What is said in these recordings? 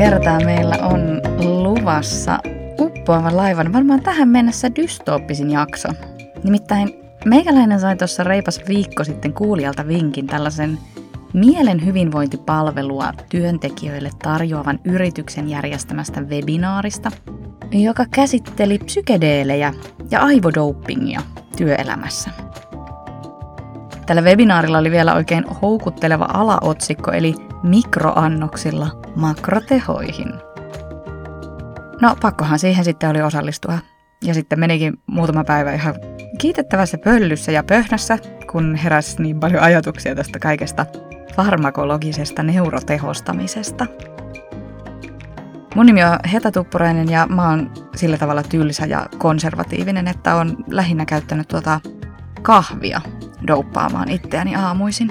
kertaa meillä on luvassa uppoava laivan varmaan tähän mennessä dystooppisin jakso. Nimittäin meikäläinen sai tuossa reipas viikko sitten kuulijalta vinkin tällaisen mielen hyvinvointipalvelua työntekijöille tarjoavan yrityksen järjestämästä webinaarista, joka käsitteli psykedeelejä ja aivodopingia työelämässä. Tällä webinaarilla oli vielä oikein houkutteleva alaotsikko, eli mikroannoksilla makrotehoihin. No, pakkohan siihen sitten oli osallistua. Ja sitten menikin muutama päivä ihan kiitettävässä pöllyssä ja pöhnässä, kun heräsi niin paljon ajatuksia tästä kaikesta farmakologisesta neurotehostamisesta. Mun nimi on Heta Tuppurainen ja mä oon sillä tavalla tylsä ja konservatiivinen, että on lähinnä käyttänyt tuota kahvia douppaamaan itseäni aamuisin.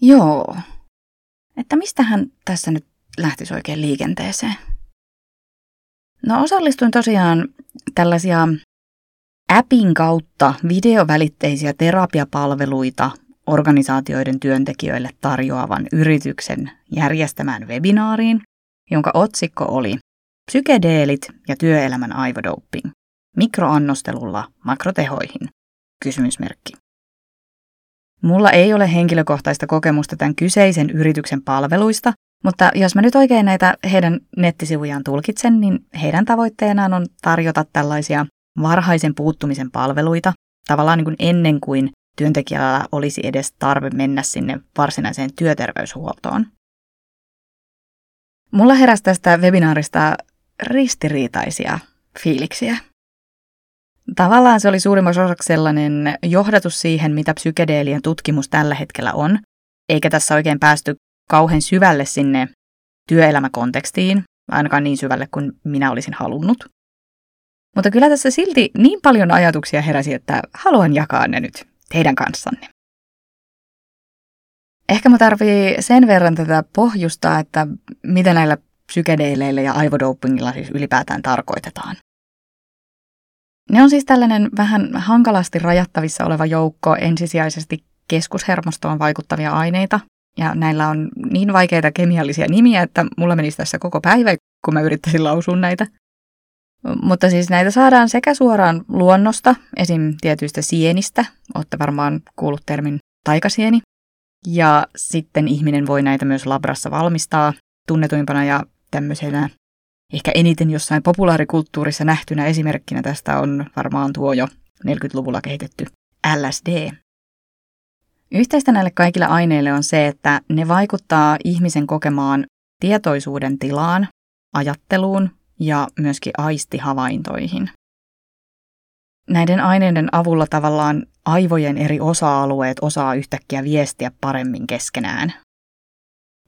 Joo. Että mistähän tässä nyt lähtisi oikein liikenteeseen? No osallistuin tosiaan tällaisia appin kautta videovälitteisiä terapiapalveluita organisaatioiden työntekijöille tarjoavan yrityksen järjestämään webinaariin, jonka otsikko oli Psykedeelit ja työelämän aivodoping. Mikroannostelulla makrotehoihin. Kysymysmerkki. Mulla ei ole henkilökohtaista kokemusta tämän kyseisen yrityksen palveluista, mutta jos mä nyt oikein näitä heidän nettisivujaan tulkitsen, niin heidän tavoitteenaan on tarjota tällaisia varhaisen puuttumisen palveluita, tavallaan niin kuin ennen kuin työntekijällä olisi edes tarve mennä sinne varsinaiseen työterveyshuoltoon. Mulla heräsi tästä webinaarista ristiriitaisia fiiliksiä. Tavallaan se oli suurimmaksi osaksi sellainen johdatus siihen, mitä psykedeelien tutkimus tällä hetkellä on, eikä tässä oikein päästy kauhean syvälle sinne työelämäkontekstiin, ainakaan niin syvälle kuin minä olisin halunnut. Mutta kyllä tässä silti niin paljon ajatuksia heräsi, että haluan jakaa ne nyt teidän kanssanne. Ehkä mä tarvii sen verran tätä pohjustaa, että mitä näillä psykedeileillä ja aivodopingilla siis ylipäätään tarkoitetaan. Ne on siis tällainen vähän hankalasti rajattavissa oleva joukko ensisijaisesti keskushermostoon vaikuttavia aineita, ja näillä on niin vaikeita kemiallisia nimiä, että mulla menisi tässä koko päivä, kun mä yrittäisin lausua näitä. Mutta siis näitä saadaan sekä suoraan luonnosta, esim. tietyistä sienistä, olette varmaan kuullut termin taikasieni, ja sitten ihminen voi näitä myös labrassa valmistaa tunnetuimpana ja tämmöisenä ehkä eniten jossain populaarikulttuurissa nähtynä esimerkkinä tästä on varmaan tuo jo 40-luvulla kehitetty LSD. Yhteistä näille kaikille aineille on se, että ne vaikuttaa ihmisen kokemaan tietoisuuden tilaan, ajatteluun ja myöskin aistihavaintoihin. Näiden aineiden avulla tavallaan aivojen eri osa-alueet osaa yhtäkkiä viestiä paremmin keskenään.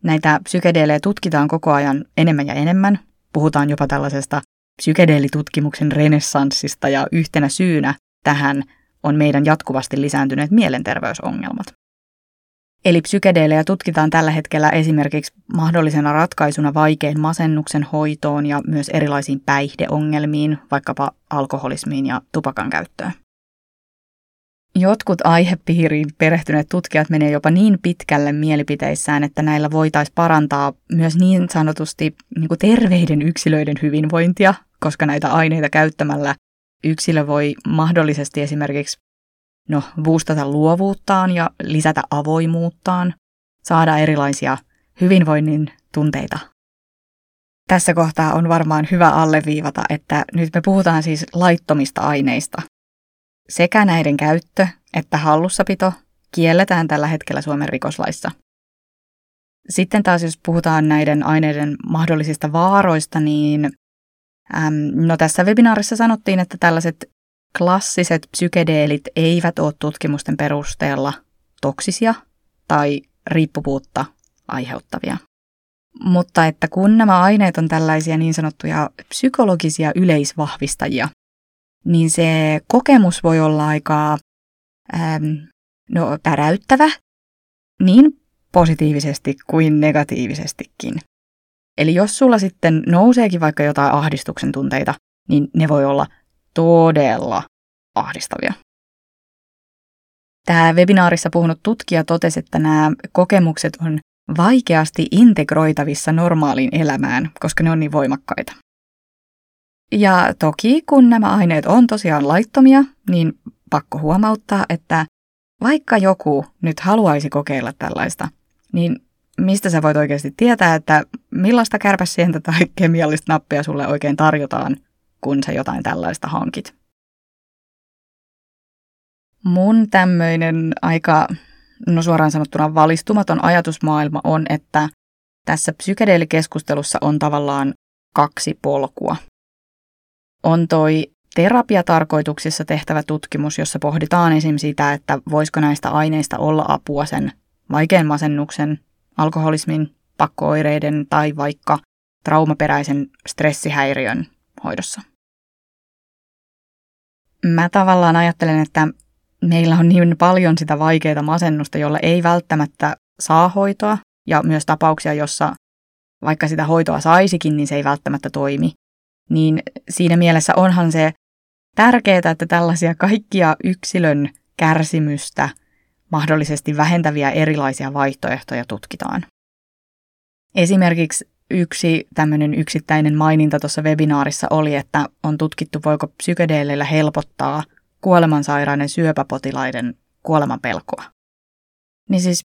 Näitä psykedeelejä tutkitaan koko ajan enemmän ja enemmän. Puhutaan jopa tällaisesta psykedeelitutkimuksen renessanssista ja yhtenä syynä tähän on meidän jatkuvasti lisääntyneet mielenterveysongelmat. Eli psykedeelejä tutkitaan tällä hetkellä esimerkiksi mahdollisena ratkaisuna vaikein masennuksen hoitoon ja myös erilaisiin päihdeongelmiin, vaikkapa alkoholismiin ja tupakan käyttöön. Jotkut aihepiiriin perehtyneet tutkijat menee jopa niin pitkälle mielipiteissään, että näillä voitaisiin parantaa myös niin sanotusti niin kuin terveiden yksilöiden hyvinvointia, koska näitä aineita käyttämällä yksilö voi mahdollisesti esimerkiksi no, boostata luovuuttaan ja lisätä avoimuuttaan, saada erilaisia hyvinvoinnin tunteita. Tässä kohtaa on varmaan hyvä alleviivata, että nyt me puhutaan siis laittomista aineista. Sekä näiden käyttö että hallussapito kielletään tällä hetkellä Suomen rikoslaissa. Sitten taas jos puhutaan näiden aineiden mahdollisista vaaroista, niin äm, no tässä webinaarissa sanottiin, että tällaiset klassiset psykedeelit eivät ole tutkimusten perusteella toksisia tai riippuvuutta aiheuttavia. Mutta että kun nämä aineet on tällaisia niin sanottuja psykologisia yleisvahvistajia, niin se kokemus voi olla aika ähm, no, päräyttävä niin positiivisesti kuin negatiivisestikin. Eli jos sulla sitten nouseekin vaikka jotain ahdistuksen tunteita, niin ne voi olla todella ahdistavia. Tämä webinaarissa puhunut tutkija totesi, että nämä kokemukset on vaikeasti integroitavissa normaaliin elämään, koska ne on niin voimakkaita. Ja toki kun nämä aineet on tosiaan laittomia, niin pakko huomauttaa, että vaikka joku nyt haluaisi kokeilla tällaista, niin mistä sä voit oikeasti tietää, että millaista kärpäsientä tai kemiallista nappia sulle oikein tarjotaan, kun sä jotain tällaista hankit. Mun tämmöinen aika, no suoraan sanottuna valistumaton ajatusmaailma on, että tässä psykedeelikeskustelussa on tavallaan kaksi polkua. On toi terapiatarkoituksissa tehtävä tutkimus, jossa pohditaan esim. sitä, että voisiko näistä aineista olla apua sen vaikean masennuksen, alkoholismin, pakkooireiden tai vaikka traumaperäisen stressihäiriön hoidossa. Mä tavallaan ajattelen, että meillä on niin paljon sitä vaikeaa masennusta, jolla ei välttämättä saa hoitoa, ja myös tapauksia, jossa vaikka sitä hoitoa saisikin, niin se ei välttämättä toimi. Niin siinä mielessä onhan se tärkeää, että tällaisia kaikkia yksilön kärsimystä mahdollisesti vähentäviä erilaisia vaihtoehtoja tutkitaan. Esimerkiksi yksi tämmöinen yksittäinen maininta tuossa webinaarissa oli, että on tutkittu, voiko psykedeeleillä helpottaa kuolemansairaiden syöpäpotilaiden kuoleman pelkoa. Niin siis,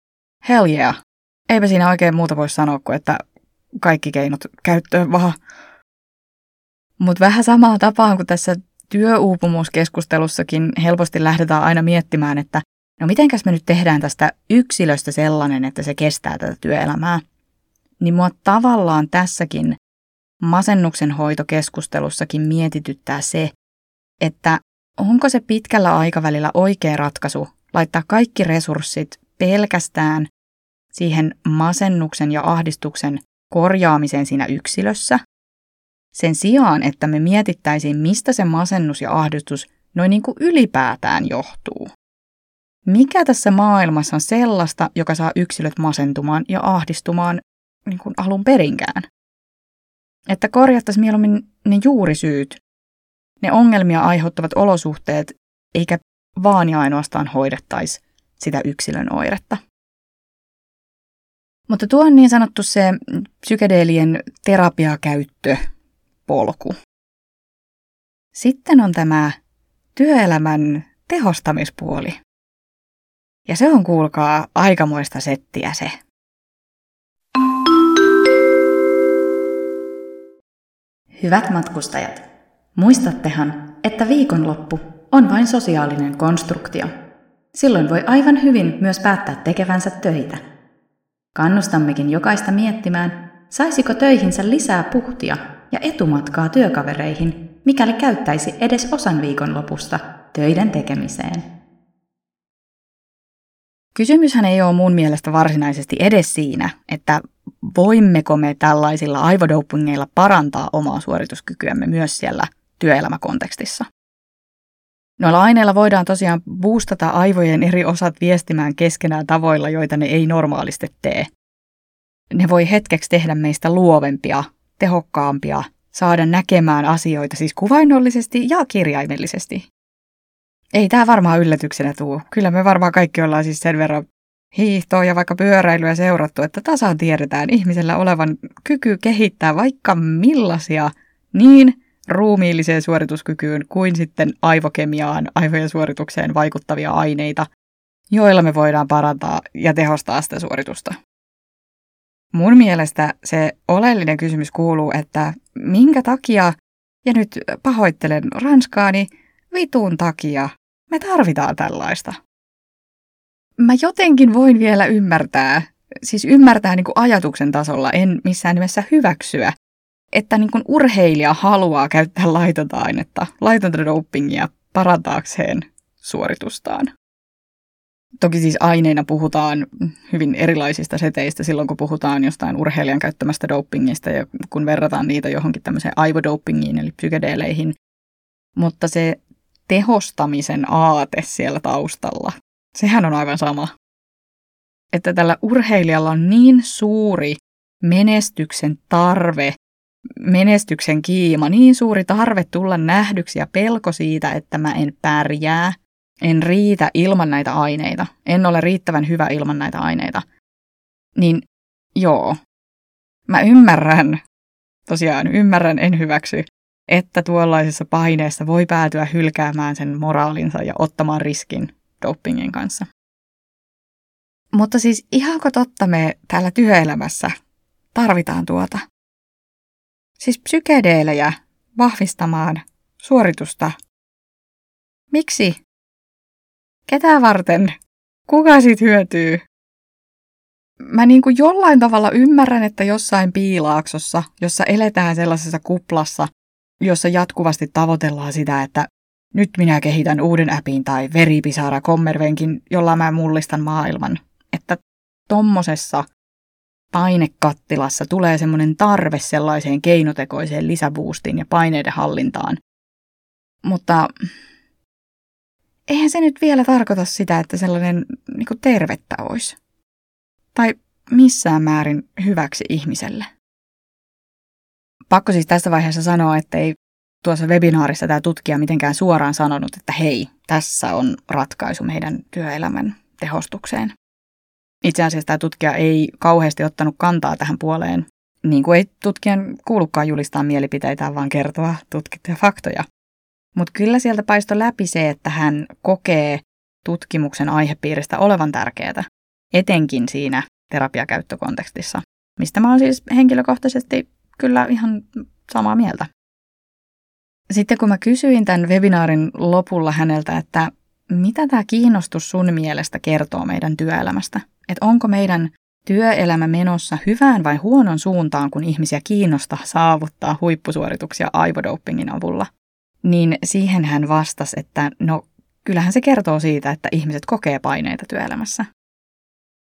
hell yeah. Eipä siinä oikein muuta voi sanoa kuin, että kaikki keinot käyttöön vaan. Mutta vähän samaa tapaa kuin tässä työuupumuskeskustelussakin helposti lähdetään aina miettimään, että no mitenkäs me nyt tehdään tästä yksilöstä sellainen, että se kestää tätä työelämää. Niin mua tavallaan tässäkin masennuksen hoitokeskustelussakin mietityttää se, että onko se pitkällä aikavälillä oikea ratkaisu laittaa kaikki resurssit pelkästään siihen masennuksen ja ahdistuksen korjaamiseen siinä yksilössä, sen sijaan, että me mietittäisiin, mistä se masennus ja ahdistus noin niin kuin ylipäätään johtuu. Mikä tässä maailmassa on sellaista, joka saa yksilöt masentumaan ja ahdistumaan niin kuin alun perinkään? Että korjattaisiin mieluummin ne juurisyyt, ne ongelmia aiheuttavat olosuhteet, eikä vaan ja ainoastaan hoidettaisi sitä yksilön oiretta. Mutta tuo on niin sanottu se psykedeelien terapiakäyttö polku. Sitten on tämä työelämän tehostamispuoli. Ja se on, kuulkaa, aikamoista settiä se. Hyvät matkustajat, muistattehan, että viikonloppu on vain sosiaalinen konstruktio. Silloin voi aivan hyvin myös päättää tekevänsä töitä. Kannustammekin jokaista miettimään, saisiko töihinsä lisää puhtia ja etumatkaa työkavereihin, mikäli käyttäisi edes osan viikonlopusta töiden tekemiseen. Kysymyshän ei ole mun mielestä varsinaisesti edes siinä, että voimmeko me tällaisilla aivodopingeilla parantaa omaa suorituskykyämme myös siellä työelämäkontekstissa. Noilla aineilla voidaan tosiaan boostata aivojen eri osat viestimään keskenään tavoilla, joita ne ei normaalisti tee. Ne voi hetkeksi tehdä meistä luovempia tehokkaampia saada näkemään asioita siis kuvainnollisesti ja kirjaimellisesti. Ei tämä varmaan yllätyksenä tuu. Kyllä me varmaan kaikki ollaan siis sen verran hiihtoa ja vaikka pyöräilyä seurattu, että tasan tiedetään ihmisellä olevan kyky kehittää vaikka millaisia niin ruumiilliseen suorituskykyyn kuin sitten aivokemiaan, aivojen suoritukseen vaikuttavia aineita, joilla me voidaan parantaa ja tehostaa sitä suoritusta. Mun mielestä se oleellinen kysymys kuuluu, että minkä takia, ja nyt pahoittelen ranskaani, vitun takia me tarvitaan tällaista. Mä jotenkin voin vielä ymmärtää, siis ymmärtää niin kuin ajatuksen tasolla, en missään nimessä hyväksyä, että niin kuin urheilija haluaa käyttää laitonta ainetta, laitonta dopingia parantaakseen suoritustaan. Toki siis aineina puhutaan hyvin erilaisista seteistä silloin, kun puhutaan jostain urheilijan käyttämästä dopingista ja kun verrataan niitä johonkin tämmöiseen aivodopingiin eli psykedeeleihin. Mutta se tehostamisen aate siellä taustalla, sehän on aivan sama. Että tällä urheilijalla on niin suuri menestyksen tarve, menestyksen kiima, niin suuri tarve tulla nähdyksi ja pelko siitä, että mä en pärjää, en riitä ilman näitä aineita, en ole riittävän hyvä ilman näitä aineita, niin joo, mä ymmärrän, tosiaan ymmärrän, en hyväksy, että tuollaisessa paineessa voi päätyä hylkäämään sen moraalinsa ja ottamaan riskin dopingin kanssa. Mutta siis ihanko totta me täällä työelämässä tarvitaan tuota? Siis psykedeelejä vahvistamaan suoritusta. Miksi? Ketä varten? Kuka siitä hyötyy? Mä niin kuin jollain tavalla ymmärrän, että jossain piilaaksossa, jossa eletään sellaisessa kuplassa, jossa jatkuvasti tavoitellaan sitä, että nyt minä kehitän uuden appin tai veripisara kommervenkin, jolla mä mullistan maailman. Että tommosessa painekattilassa tulee semmoinen tarve sellaiseen keinotekoiseen lisäboostiin ja paineiden hallintaan. Mutta eihän se nyt vielä tarkoita sitä, että sellainen niin tervettä olisi. Tai missään määrin hyväksi ihmiselle. Pakko siis tässä vaiheessa sanoa, että ei tuossa webinaarissa tämä tutkija mitenkään suoraan sanonut, että hei, tässä on ratkaisu meidän työelämän tehostukseen. Itse asiassa tämä tutkija ei kauheasti ottanut kantaa tähän puoleen, niin kuin ei tutkijan kuulukaan julistaa mielipiteitä, vaan kertoa tutkittuja faktoja. Mutta kyllä sieltä paisto läpi se, että hän kokee tutkimuksen aihepiiristä olevan tärkeää, etenkin siinä terapiakäyttökontekstissa, mistä mä oon siis henkilökohtaisesti kyllä ihan samaa mieltä. Sitten kun mä kysyin tämän webinaarin lopulla häneltä, että mitä tämä kiinnostus sun mielestä kertoo meidän työelämästä, että onko meidän työelämä menossa hyvään vai huonon suuntaan, kun ihmisiä kiinnostaa saavuttaa huippusuorituksia aivodopingin avulla, niin siihen hän vastasi, että no kyllähän se kertoo siitä, että ihmiset kokee paineita työelämässä.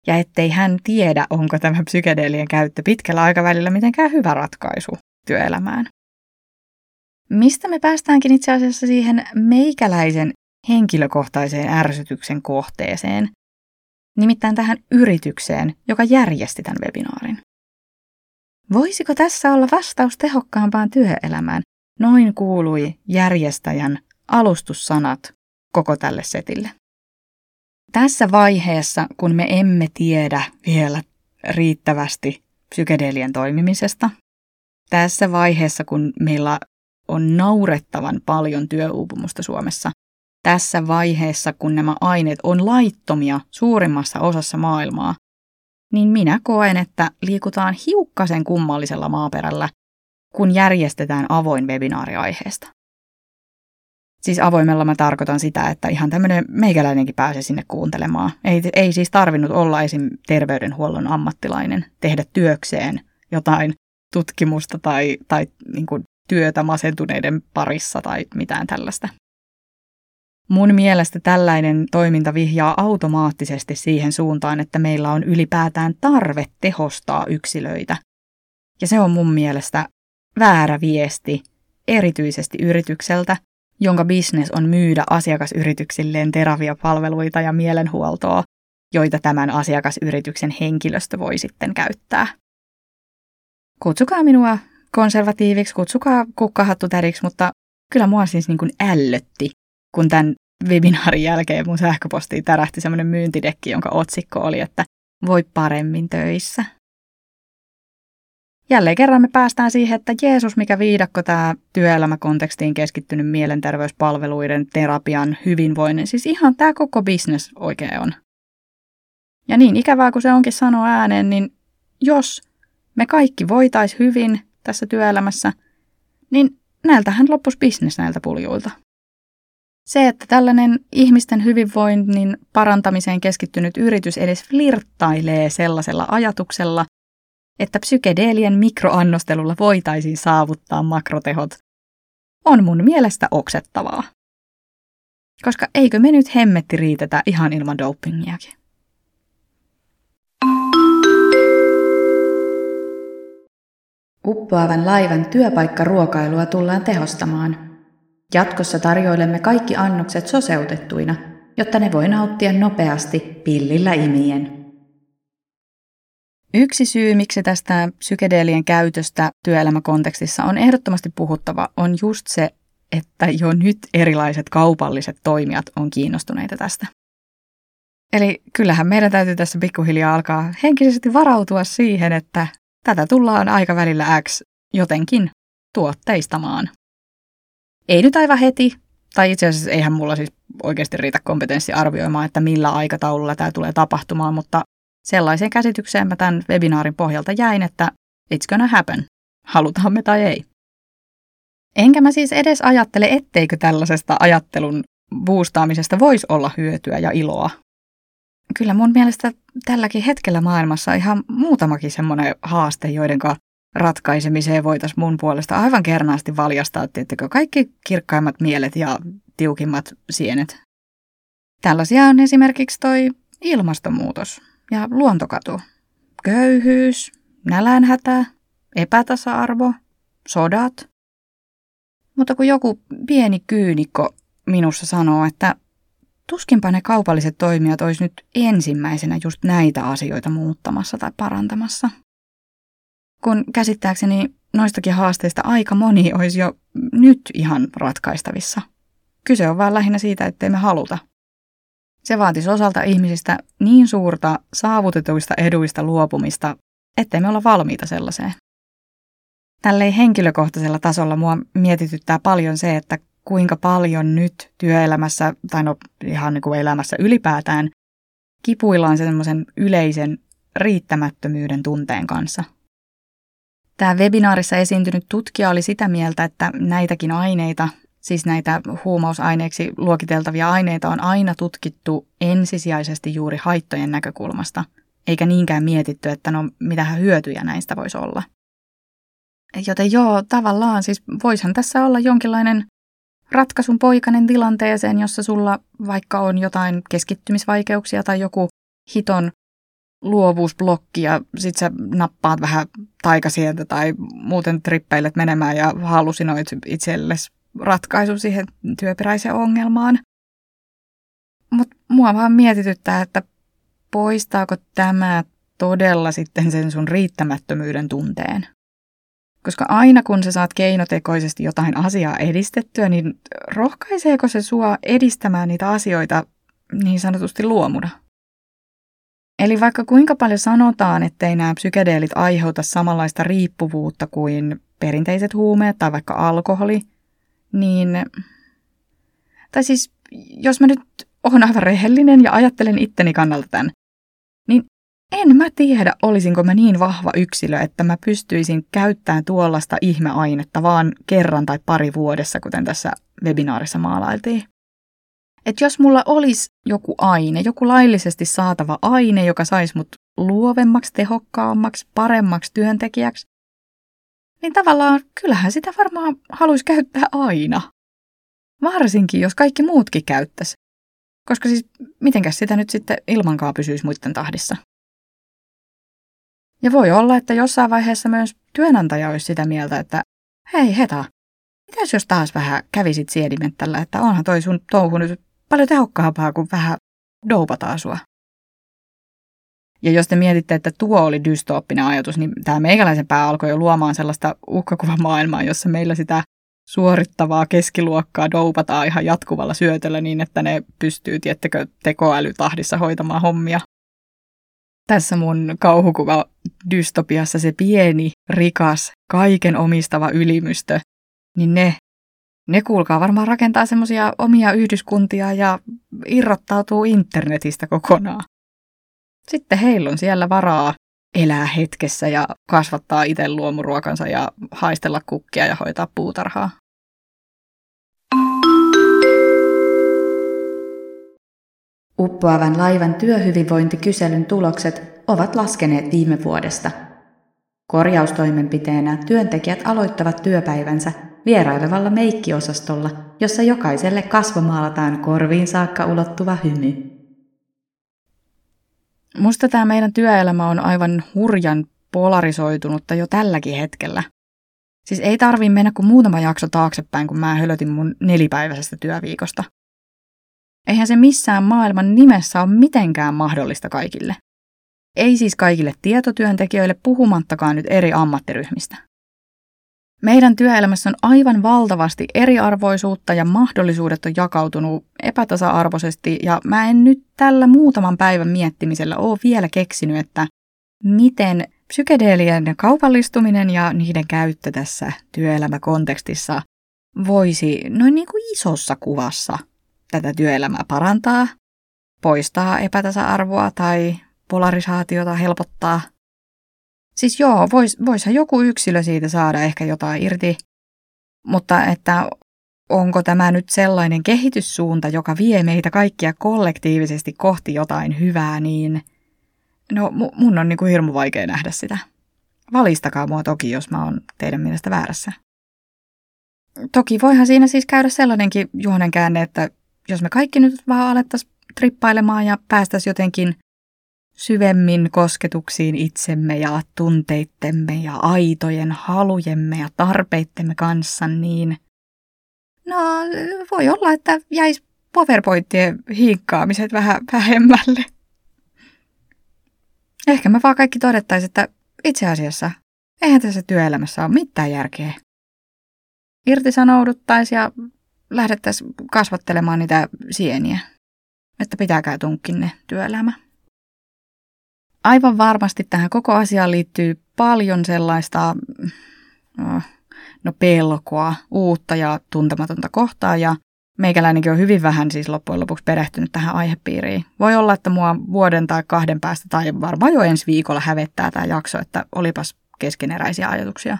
Ja ettei hän tiedä, onko tämä psykedeelien käyttö pitkällä aikavälillä mitenkään hyvä ratkaisu työelämään. Mistä me päästäänkin itse asiassa siihen meikäläisen henkilökohtaiseen ärsytyksen kohteeseen, nimittäin tähän yritykseen, joka järjesti tämän webinaarin. Voisiko tässä olla vastaus tehokkaampaan työelämään? Noin kuului järjestäjän alustussanat koko tälle setille. Tässä vaiheessa, kun me emme tiedä vielä riittävästi psykedelien toimimisesta, tässä vaiheessa, kun meillä on naurettavan paljon työuupumusta Suomessa, tässä vaiheessa, kun nämä aineet on laittomia suurimmassa osassa maailmaa, niin minä koen, että liikutaan hiukkasen kummallisella maaperällä, kun järjestetään avoin webinaari aiheesta. Siis avoimella mä tarkoitan sitä, että ihan tämmöinen meikäläinenkin pääsee sinne kuuntelemaan. Ei, ei siis tarvinnut olla esim. terveydenhuollon ammattilainen tehdä työkseen jotain tutkimusta tai, tai niin kuin työtä masentuneiden parissa tai mitään tällaista. Mun mielestä tällainen toiminta vihjaa automaattisesti siihen suuntaan, että meillä on ylipäätään tarve tehostaa yksilöitä. Ja se on mun mielestä väärä viesti, erityisesti yritykseltä, jonka bisnes on myydä asiakasyrityksilleen terapiapalveluita ja mielenhuoltoa, joita tämän asiakasyrityksen henkilöstö voi sitten käyttää. Kutsukaa minua konservatiiviksi, kutsukaa kukkahattutäriksi, mutta kyllä mua siis niin kuin ällötti, kun tämän webinaarin jälkeen mun sähköpostiin tärähti semmoinen myyntidekki, jonka otsikko oli, että voi paremmin töissä. Jälleen kerran me päästään siihen, että Jeesus, mikä viidakko tämä työelämäkontekstiin keskittynyt mielenterveyspalveluiden, terapian, hyvinvoinnin, siis ihan tämä koko bisnes oikein on. Ja niin ikävää kuin se onkin sanoa ääneen, niin jos me kaikki voitais hyvin tässä työelämässä, niin näiltähän loppus bisnes näiltä puljuilta. Se, että tällainen ihmisten hyvinvoinnin parantamiseen keskittynyt yritys edes flirttailee sellaisella ajatuksella, että psykedeelien mikroannostelulla voitaisiin saavuttaa makrotehot, on mun mielestä oksettavaa. Koska eikö me nyt hemmetti riitetä ihan ilman dopingiakin? Uppoavan laivan työpaikkaruokailua tullaan tehostamaan. Jatkossa tarjoilemme kaikki annokset soseutettuina, jotta ne voi nauttia nopeasti pillillä imien. Yksi syy, miksi tästä psykedeelien käytöstä työelämäkontekstissa on ehdottomasti puhuttava, on just se, että jo nyt erilaiset kaupalliset toimijat on kiinnostuneita tästä. Eli kyllähän meidän täytyy tässä pikkuhiljaa alkaa henkisesti varautua siihen, että tätä tullaan aikavälillä X jotenkin tuotteistamaan. Ei nyt aivan heti, tai itse asiassa eihän mulla siis oikeasti riitä kompetenssi arvioimaan, että millä aikataululla tämä tulee tapahtumaan, mutta sellaiseen käsitykseen mä tämän webinaarin pohjalta jäin, että it's gonna happen, halutaan me tai ei. Enkä mä siis edes ajattele, etteikö tällaisesta ajattelun boostaamisesta voisi olla hyötyä ja iloa. Kyllä mun mielestä tälläkin hetkellä maailmassa on ihan muutamakin semmoinen haaste, joiden ratkaisemiseen voitaisiin mun puolesta aivan kernaasti valjastaa, tiettekö, kaikki kirkkaimmat mielet ja tiukimmat sienet. Tällaisia on esimerkiksi toi ilmastonmuutos ja luontokatu, köyhyys, nälänhätä, epätasa-arvo, sodat. Mutta kun joku pieni kyynikko minussa sanoo, että tuskinpa ne kaupalliset toimijat olisi nyt ensimmäisenä just näitä asioita muuttamassa tai parantamassa – kun käsittääkseni noistakin haasteista aika moni olisi jo nyt ihan ratkaistavissa. Kyse on vain lähinnä siitä, ettei me haluta. Se vaatisi osalta ihmisistä niin suurta saavutetuista eduista luopumista, ettei me olla valmiita sellaiseen. Tällei henkilökohtaisella tasolla mua mietityttää paljon se, että kuinka paljon nyt työelämässä, tai no ihan niin kuin elämässä ylipäätään, kipuillaan semmoisen yleisen riittämättömyyden tunteen kanssa – Tämä webinaarissa esiintynyt tutkija oli sitä mieltä, että näitäkin aineita, siis näitä huumausaineeksi luokiteltavia aineita on aina tutkittu ensisijaisesti juuri haittojen näkökulmasta, eikä niinkään mietitty, että no mitähän hyötyjä näistä voisi olla. Joten joo, tavallaan siis voishan tässä olla jonkinlainen ratkaisun poikainen tilanteeseen, jossa sulla vaikka on jotain keskittymisvaikeuksia tai joku hiton luovuusblokki ja sit sä nappaat vähän taikasieltä tai muuten trippeilet menemään ja hallusinoit itsellesi ratkaisu siihen työperäiseen ongelmaan. Mutta mua vaan mietityttää, että poistaako tämä todella sitten sen sun riittämättömyyden tunteen. Koska aina kun sä saat keinotekoisesti jotain asiaa edistettyä, niin rohkaiseeko se sua edistämään niitä asioita niin sanotusti luomuna? Eli vaikka kuinka paljon sanotaan, ettei nämä psykedeelit aiheuta samanlaista riippuvuutta kuin perinteiset huumeet tai vaikka alkoholi, niin... Tai siis, jos mä nyt olen aivan rehellinen ja ajattelen itteni kannalta tämän, en mä tiedä, olisinko mä niin vahva yksilö, että mä pystyisin käyttämään tuollaista ihmeainetta vaan kerran tai pari vuodessa, kuten tässä webinaarissa maalailtiin. Että jos mulla olisi joku aine, joku laillisesti saatava aine, joka saisi mut luovemmaksi, tehokkaammaksi, paremmaksi työntekijäksi, niin tavallaan kyllähän sitä varmaan haluaisi käyttää aina. Varsinkin, jos kaikki muutkin käyttäisi. Koska siis mitenkäs sitä nyt sitten ilmankaan pysyisi muiden tahdissa. Ja voi olla, että jossain vaiheessa myös työnantaja olisi sitä mieltä, että hei Heta, mitäs jos taas vähän kävisit siedimentällä, että onhan toi sun touhu nyt paljon tehokkaampaa kuin vähän doupataan sua. Ja jos te mietitte, että tuo oli dystooppinen ajatus, niin tämä meikäläisen pää alkoi jo luomaan sellaista uhkakuvamaailmaa, jossa meillä sitä suorittavaa keskiluokkaa doupataan ihan jatkuvalla syötöllä niin, että ne pystyy, tiettekö, tekoälytahdissa hoitamaan hommia. Tässä mun kauhukuva dystopiassa se pieni, rikas, kaiken omistava ylimystö, niin ne ne kuulkaa varmaan rakentaa semmoisia omia yhdyskuntia ja irrottautuu internetistä kokonaan. Sitten heillä on siellä varaa elää hetkessä ja kasvattaa itse luomuruokansa ja haistella kukkia ja hoitaa puutarhaa. Uppoavan laivan työhyvinvointikyselyn tulokset ovat laskeneet viime vuodesta. Korjaustoimenpiteenä työntekijät aloittavat työpäivänsä vierailevalla meikkiosastolla, jossa jokaiselle kasvomaalataan korviin saakka ulottuva hymy. Musta tämä meidän työelämä on aivan hurjan polarisoitunutta jo tälläkin hetkellä. Siis ei tarvi mennä kuin muutama jakso taaksepäin, kun mä hölötin mun nelipäiväisestä työviikosta. Eihän se missään maailman nimessä ole mitenkään mahdollista kaikille. Ei siis kaikille tietotyöntekijöille puhumattakaan nyt eri ammattiryhmistä. Meidän työelämässä on aivan valtavasti eriarvoisuutta ja mahdollisuudet on jakautunut epätasa-arvoisesti ja mä en nyt tällä muutaman päivän miettimisellä ole vielä keksinyt, että miten psykedeelien kaupallistuminen ja niiden käyttö tässä työelämäkontekstissa voisi noin niin kuin isossa kuvassa tätä työelämää parantaa, poistaa epätasa-arvoa tai polarisaatiota helpottaa. Siis joo, vois, voisihan joku yksilö siitä saada ehkä jotain irti, mutta että onko tämä nyt sellainen kehityssuunta, joka vie meitä kaikkia kollektiivisesti kohti jotain hyvää, niin no mun on niin kuin hirmu vaikea nähdä sitä. Valistakaa mua toki, jos mä oon teidän mielestä väärässä. Toki voihan siinä siis käydä sellainenkin juonen käänne, että jos me kaikki nyt vaan alettaisiin trippailemaan ja päästäisiin jotenkin syvemmin kosketuksiin itsemme ja tunteittemme ja aitojen halujemme ja tarpeittemme kanssa, niin no voi olla, että jäisi powerpointien hinkkaamiset vähän vähemmälle. Ehkä me vaan kaikki todettaisiin, että itse asiassa eihän tässä työelämässä ole mitään järkeä. Irtisanouduttaisiin ja lähdettäisiin kasvattelemaan niitä sieniä, että pitääkää tunkkinne työelämä. Aivan varmasti tähän koko asiaan liittyy paljon sellaista no, no pelkoa, uutta ja tuntematonta kohtaa ja meikäläinenkin on hyvin vähän siis loppujen lopuksi perehtynyt tähän aihepiiriin. Voi olla, että mua vuoden tai kahden päästä tai varmaan jo ensi viikolla hävettää tämä jakso, että olipas keskeneräisiä ajatuksia.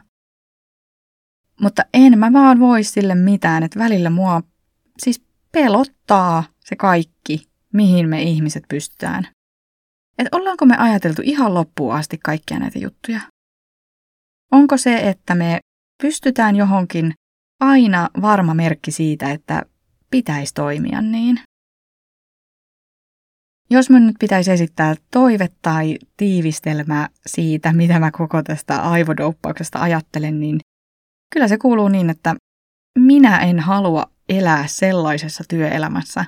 Mutta en mä vaan voi sille mitään, että välillä mua siis pelottaa se kaikki, mihin me ihmiset pystytään. Että ollaanko me ajateltu ihan loppuun asti kaikkia näitä juttuja? Onko se, että me pystytään johonkin aina varma merkki siitä, että pitäisi toimia niin? Jos minun nyt pitäisi esittää toive tai tiivistelmä siitä, mitä mä koko tästä aivodouppauksesta ajattelen, niin kyllä se kuuluu niin, että minä en halua elää sellaisessa työelämässä,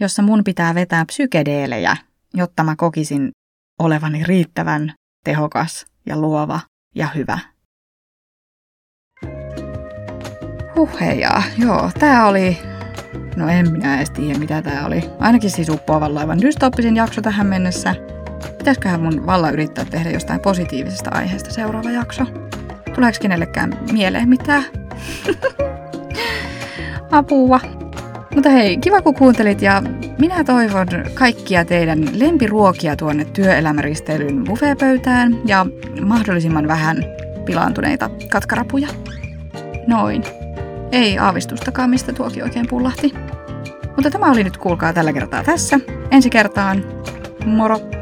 jossa mun pitää vetää psykedeelejä jotta mä kokisin olevani riittävän tehokas ja luova ja hyvä. Huhheja, joo, tää oli, no en minä edes tiedä mitä tää oli. Ainakin siis uppoavan laivan dystoppisin jakso tähän mennessä. Pitäisiköhän mun valla yrittää tehdä jostain positiivisesta aiheesta seuraava jakso? Tuleeko kenellekään mieleen mitään? Apua. Mutta hei, kiva kun kuuntelit ja minä toivon kaikkia teidän lempiruokia tuonne työelämäristeilyn buffeepöytään ja mahdollisimman vähän pilaantuneita katkarapuja. Noin. Ei aavistustakaan, mistä tuokin oikein pullahti. Mutta tämä oli nyt kuulkaa tällä kertaa tässä. Ensi kertaan. Moro!